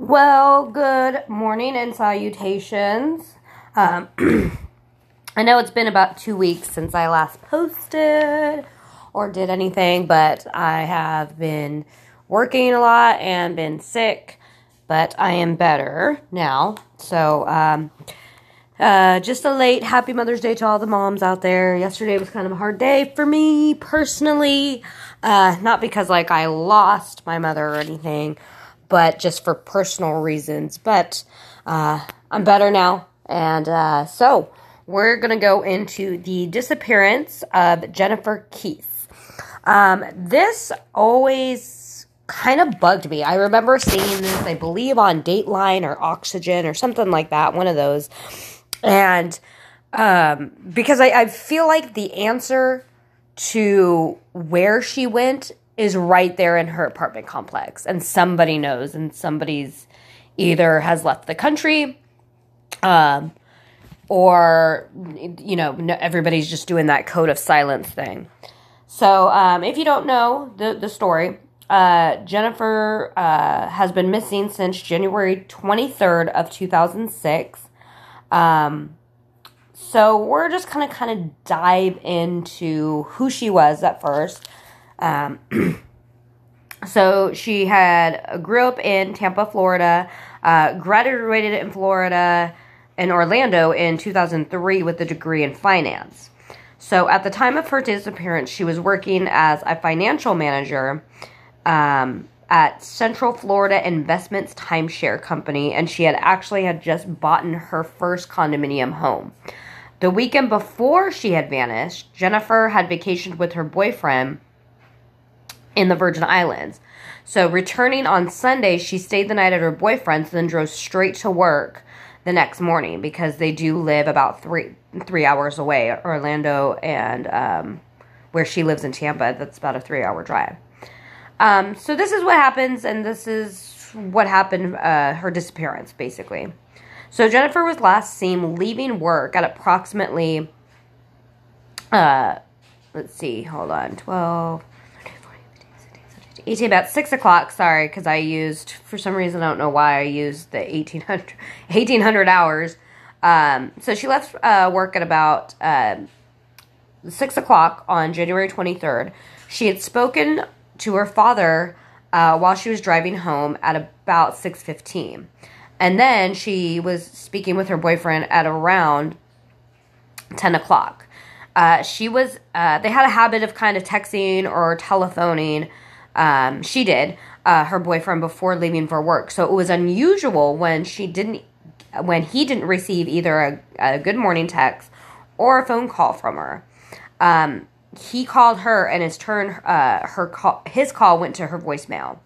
Well, good morning and salutations. Um, I know it's been about two weeks since I last posted or did anything, but I have been working a lot and been sick, but I am better now. So, um, uh, just a late happy Mother's Day to all the moms out there. Yesterday was kind of a hard day for me personally. Uh, not because like I lost my mother or anything but just for personal reasons. But uh, I'm better now. And uh, so we're going to go into the disappearance of Jennifer Kesse. Um, this always kind of bugged me. I remember seeing this, I believe, on Dateline or Oxygen or something like that, one of those. And um, because I, I feel like the answer to where she went is right there in her apartment complex and somebody knows and somebody's either has left the country um, or you know everybody's just doing that code of silence thing. So um, if you don't know the, the story uh, jennifer uh, has been missing since january 23rd of 2006 um, so we're just of kind of dive into who she was at first um, so she had grew up in Tampa, Florida, uh, graduated in Florida in Orlando in 2003 with a degree in finance. So at the time of her disappearance, she was working as a financial manager um, at Central Florida Investments Timeshare Company, and she had actually had just bought her first condominium home. The weekend before she had vanished, Jennifer had vacationed with her boyfriend in the Virgin Islands. So returning on Sunday, she stayed the night at her boyfriend's, then drove straight to work the next morning because they do live about three three hours away, Orlando and um, where she lives in Tampa. That's about a three hour drive. Um, so this is what happens, and this is what happened. Uh, her disappearance, basically. So Jennifer was last seen leaving work at approximately. Uh, let's see. Hold on. Twelve. 18 about 6 o'clock sorry because i used for some reason i don't know why i used the 1800 1800 hours. Um, so she left uh, work at about uh, 6 o'clock on january 23rd she had spoken to her father uh, while she was driving home at about 6.15 and then she was speaking with her boyfriend at around 10 o'clock. Uh, she was uh, they had a habit of kind of texting or telephoning um, she did uh, her boyfriend before leaving for work. So it was unusual when she didn't, when he didn't receive either a, a good morning text or a phone call from her. Um, he called her, and his turn, uh, her call, his call went to her voicemail.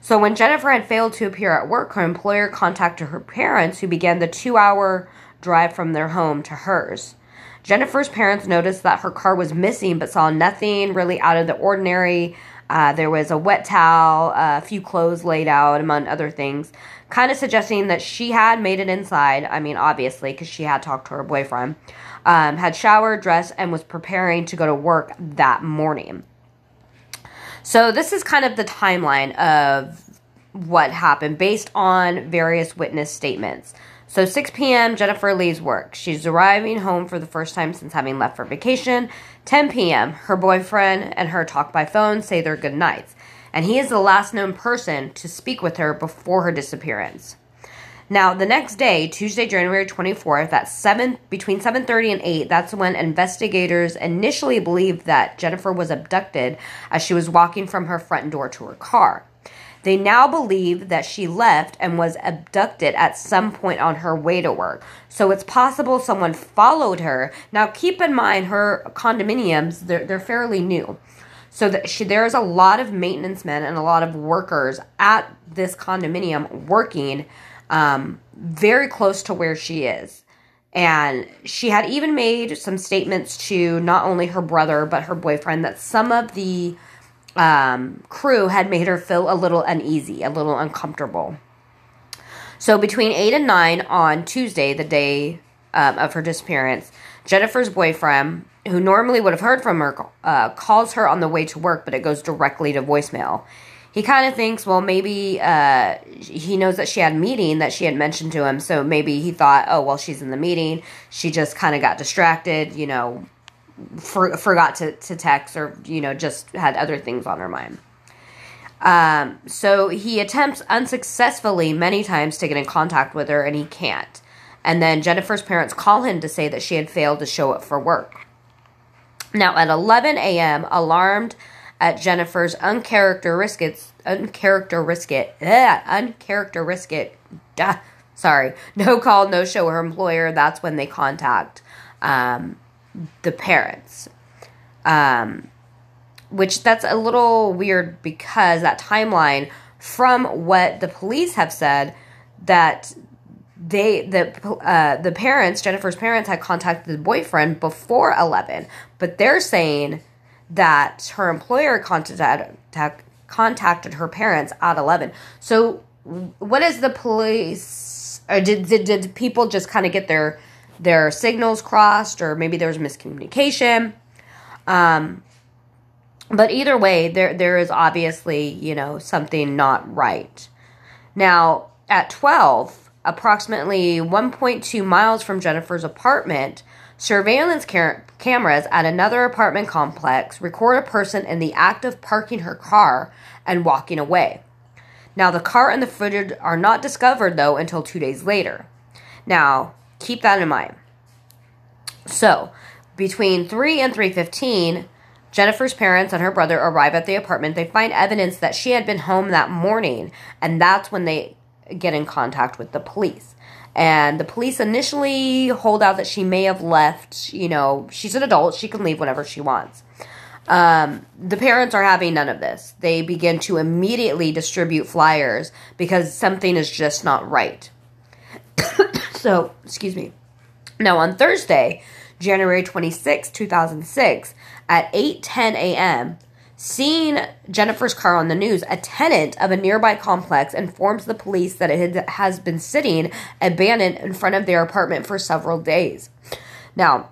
So when Jennifer had failed to appear at work, her employer contacted her parents, who began the two-hour drive from their home to hers. Jennifer's parents noticed that her car was missing, but saw nothing really out of the ordinary uh, there was a wet towel, a few clothes laid out, among other things, kind of suggesting that she had made it inside. I mean, obviously, because she had talked to her boyfriend, um, had showered, dressed, and was preparing to go to work that morning. So, this is kind of the timeline of what happened based on various witness statements. So 6 p.m., Jennifer leaves work. She's arriving home for the first time since having left for vacation. 10 p.m., her boyfriend and her talk by phone, say their good nights. And he is the last known person to speak with her before her disappearance. Now, the next day, Tuesday, January 24th, at 7 between 7:30 and 8, that's when investigators initially believed that Jennifer was abducted as she was walking from her front door to her car. They now believe that she left and was abducted at some point on her way to work. So it's possible someone followed her. Now keep in mind her condominiums, they're, they're fairly new. So that she, there's a lot of maintenance men and a lot of workers at this condominium working um, very close to where she is. And she had even made some statements to not only her brother, but her boyfriend that some of the um, crew had made her feel a little uneasy, a little uncomfortable. So between 8 and 9 on Tuesday, the day um, of her disappearance, Jennifer's boyfriend, who normally would have heard from her, uh, calls her on the way to work, but it goes directly to voicemail. he kind of thinks, well, maybe uh, he knows that she had a meeting that she had mentioned to him. So maybe he thought, oh, well, she's in the meeting. She just kind of got distracted, you know, for, forgot to, to text or, you know, just had other things on her mind. Um, so he attempts unsuccessfully many times to get in contact with her and he can't. And then Jennifer's parents call him to say that she had failed to show up for work. Now, at 11 a.m., alarmed at Jennifer's uncharacteristic, uncharacteristic, ugh, uncharacteristic, duh, sorry, no call, no show her employer. That's when they contact um, the parents. Um, which that's a little weird because that timeline from what the police have said that they the uh, the parents Jennifer's parents had contacted the boyfriend before 11 but they're saying that her employer contacted contacted her parents at 11. So what is the police or did did, did people just kind of get their their signals crossed or maybe there was miscommunication? Um but either way there there is obviously, you know, something not right. Now, at 12, approximately 1.2 miles from Jennifer's apartment, Surveillance car- cameras at another apartment complex record a person in the act of parking her car and walking away. Now, the car and the footage are not discovered though until two days later. Now, keep that in mind. So, between 3 and 3:15, Jennifer's parents and her brother arrive at the apartment. They find evidence that she had been home that morning, and that's when they get in contact with the police. And the police initially hold out that she may have left. You know, she's an adult, she can leave whenever she wants. Um, the parents are having none of this. They begin to immediately distribute flyers because something is just not right. so, excuse me. Now, on Thursday, January 26, 2006, at 8:10 a.m., Seeing Jennifer's car on the news, a tenant of a nearby complex informs the police that it has been sitting abandoned in front of their apartment for several days. Now,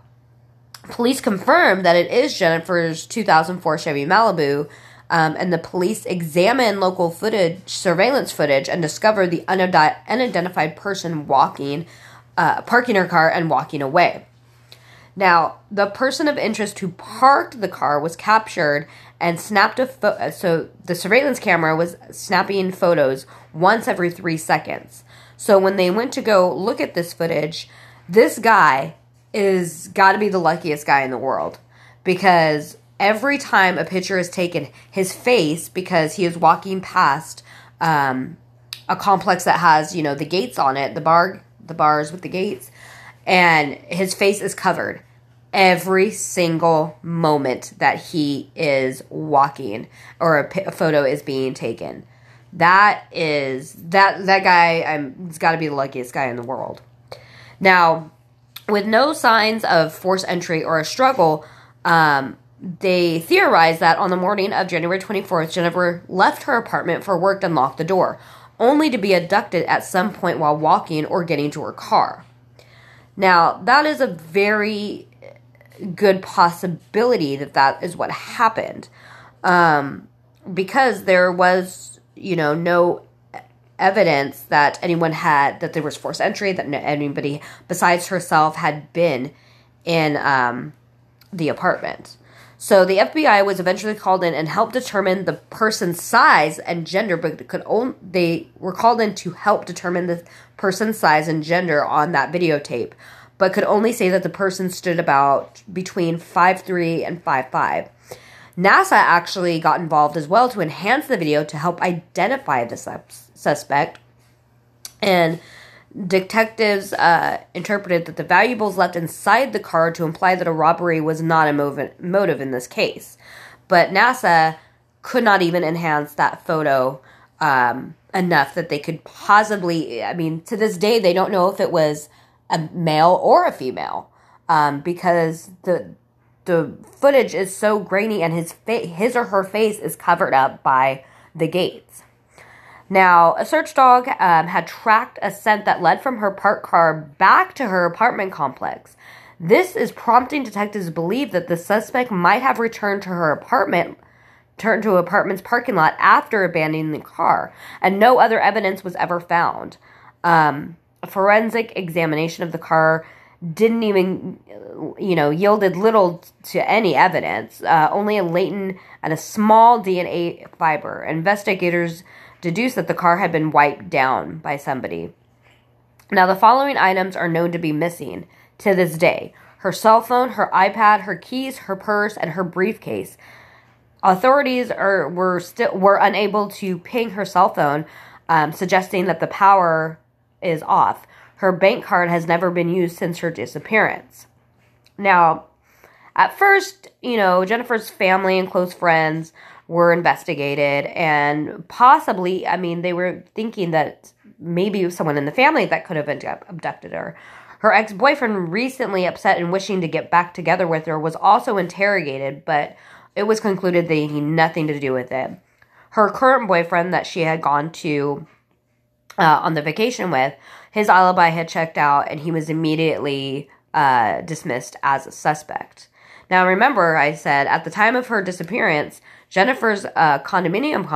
police confirm that it is Jennifer's 2004 Chevy Malibu, um, and the police examine local footage, surveillance footage, and discover the unidentified person walking, uh, parking her car and walking away. Now, the person of interest who parked the car was captured and snapped a photo. So the surveillance camera was snapping photos once every three seconds. So when they went to go look at this footage, this guy is got to be the luckiest guy in the world because every time a picture is taken, his face, because he is walking past um, a complex that has, you know, the gates on it, the bar, the bars with the gates, and his face is covered every single moment that he is walking or a, photo is being taken. That is that that guy. I'm. He's got to be the luckiest guy in the world. Now, with no signs of forced entry or a struggle, um, they theorize that on the morning of January 24th, Jennifer left her apartment for work and locked the door, only to be abducted at some point while walking or getting to her car. Now, that is a very good possibility that that is what happened. Um, because there was, you know, no evidence that anyone had, that there was forced entry, that anybody besides herself had been in um, the apartment. So the FBI was eventually called in and helped determine the person's size and gender, but could only, they were called in to help determine the person's size and gender on that videotape but could only say that the person stood about between five three and five five. NASA actually got involved as well to enhance the video to help identify the suspect. And detectives uh, interpreted that the valuables left inside the car to imply that a robbery was not a motive in this case. But NASA could not even enhance that photo um, enough that they could possibly, I mean, to this day, they don't know if it was a male or a female um, because the the footage is so grainy and his fa- his or her face is covered up by the gates. Now, a search dog um, had tracked a scent that led from her parked car back to her apartment complex. This is prompting detectives to believe that the suspect might have returned to her apartment turned to apartment's parking lot after abandoning the car, and no other evidence was ever found. Um, a forensic examination of the car didn't even, you know, yielded little to any evidence, uh, only a latent and a small DNA fiber. Investigators deduced that the car had been wiped down by somebody. Now, the following items are known to be missing to this day her cell phone, her iPad, her keys, her purse, and her briefcase. Authorities are were still were unable to ping her cell phone, um, suggesting that the power is off. Her bank card has never been used since her disappearance. Now, at first, you know, Jennifer's family and close friends were investigated, and possibly, I mean, they were thinking that maybe someone in the family that could have abducted her. Her ex boyfriend, recently upset and wishing to get back together with her, was also interrogated, but it was concluded that he had nothing to do with it. Her current boyfriend, that she had gone to uh, on the vacation with, his alibi had checked out and he was immediately uh, dismissed as a suspect. Now, remember, I said at the time of her disappearance, Jennifer's uh, condominium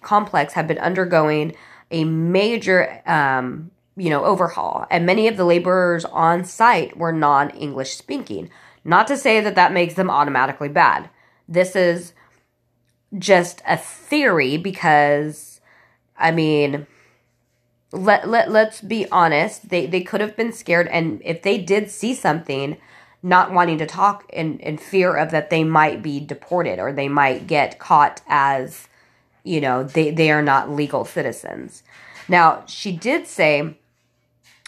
complex had been undergoing a major um, you know, overhaul, and many of the laborers on site were non English speaking. Not to say that that makes them automatically bad. This is just a theory because, I mean, let, let, let's be honest, they, they could have been scared, and if they did see something, not wanting to talk in, in fear of that they might be deported or they might get caught as, you know, they, they are not legal citizens. Now, she did say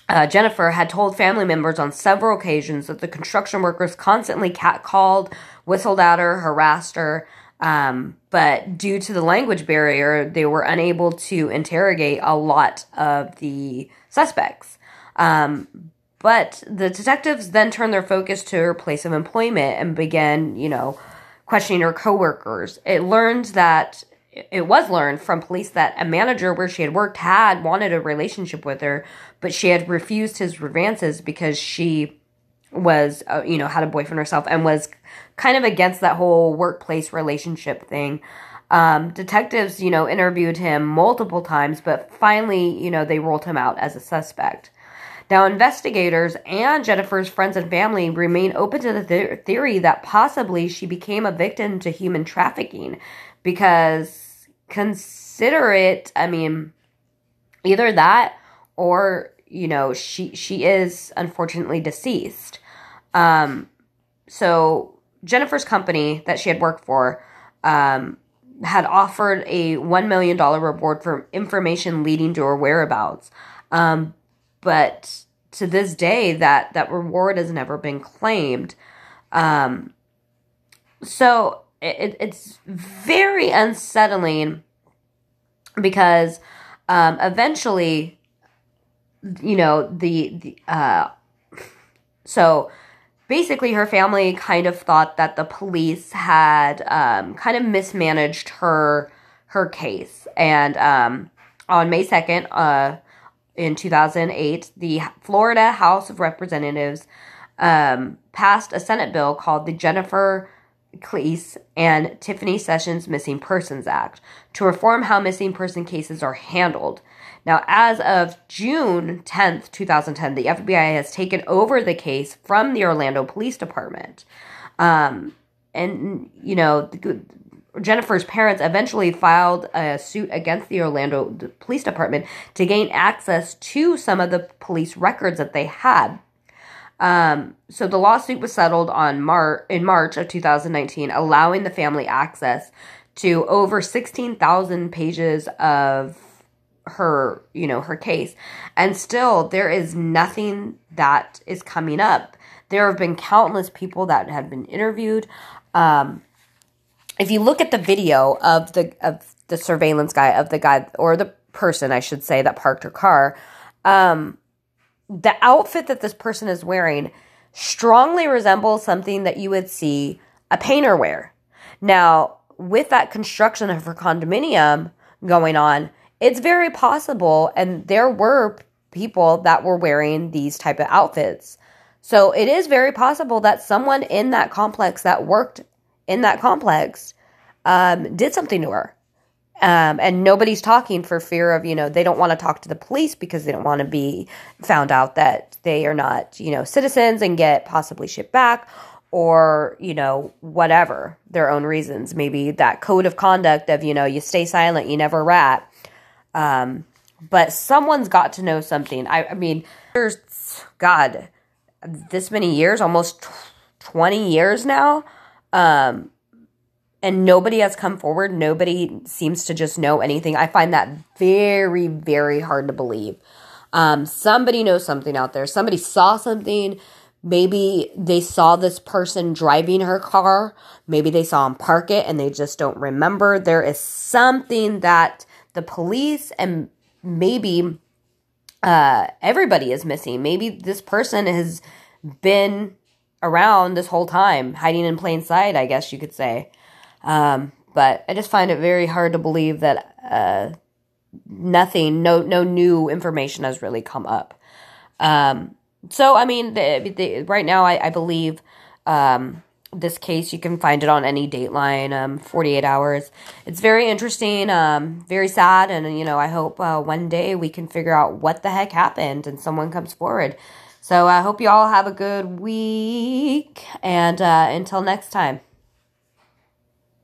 uh, Jennifer had told family members on several occasions that the construction workers constantly catcalled, whistled at her, harassed her. Um, but due to the language barrier, they were unable to interrogate a lot of the suspects. Um, but the detectives then turned their focus to her place of employment and began, you know, questioning her coworkers. It learned that it was learned from police that a manager where she had worked had wanted a relationship with her, but she had refused his advances because she was, uh, you know, had a boyfriend herself and was kind of against that whole workplace relationship thing. Um, detectives, you know, interviewed him multiple times, but finally, you know, they ruled him out as a suspect. Now, investigators and Jennifer's friends and family remain open to the th- theory that possibly she became a victim to human trafficking because consider it, I mean, either that or, you know, she she is unfortunately deceased. Um so Jennifer's company that she had worked for um, had offered a $1 million reward for information leading to her whereabouts. Um, but to this day, that, that reward has never been claimed. Um, so it, it's very unsettling because um, eventually, you know, the, the uh, so basically her family kind of thought that the police had um, kind of mismanaged her her case and um, on may 2nd uh, in 2008 the florida house of representatives um, passed a senate bill called the jennifer Kesse and Tiffany Sessions Missing Persons Act to reform how missing person cases are handled. Now, as of June 10th, 2010, the FBI has taken over the case from the Orlando Police Department. Um, and, you know, Jennifer's parents eventually filed a suit against the Orlando Police Department to gain access to some of the police records that they had. Um, so the lawsuit was settled on Mar- in March of 2019, allowing the family access to over 16,000 pages of her, you know, her case. And still there is nothing that is coming up. There have been countless people that have been interviewed. Um, if you look at the video of the of the surveillance guy of the guy or the person I should say that parked her car, um, the outfit that this person is wearing strongly resembles something that you would see a painter wear. Now, with that construction of her condominium going on, it's very possible and there were people that were wearing these type of outfits. So it is very possible that someone in that complex that worked in that complex um, did something to her. Um, and nobody's talking for fear of, you know, they don't want to talk to the police because they don't want to be found out that they are not, you know, citizens and get possibly shipped back or, you know, whatever their own reasons. Maybe that code of conduct of, you know, you stay silent, you never rat. Um, but someone's got to know something. I, I mean, there's, God, this many years, almost 20 years now. Um, and nobody has come forward. Nobody seems to just know anything. I find that very, very hard to believe. Um, somebody knows something out there. Somebody saw something. Maybe they saw this person driving her car. Maybe they saw him park it and they just don't remember. There is something that the police and maybe uh, everybody is missing. Maybe this person has been around this whole time, hiding in plain sight, I guess you could say. Um, but I just find it very hard to believe that uh, nothing, no, no new information has really come up. Um, so, I mean, the, the, right now, I, I believe um, this case, you can find it on any Dateline, um, 48 hours. It's very interesting, um, very sad, and, you know, I hope uh, one day we can figure out what the heck happened and someone comes forward. So I hope you all have a good week, and uh, until next time.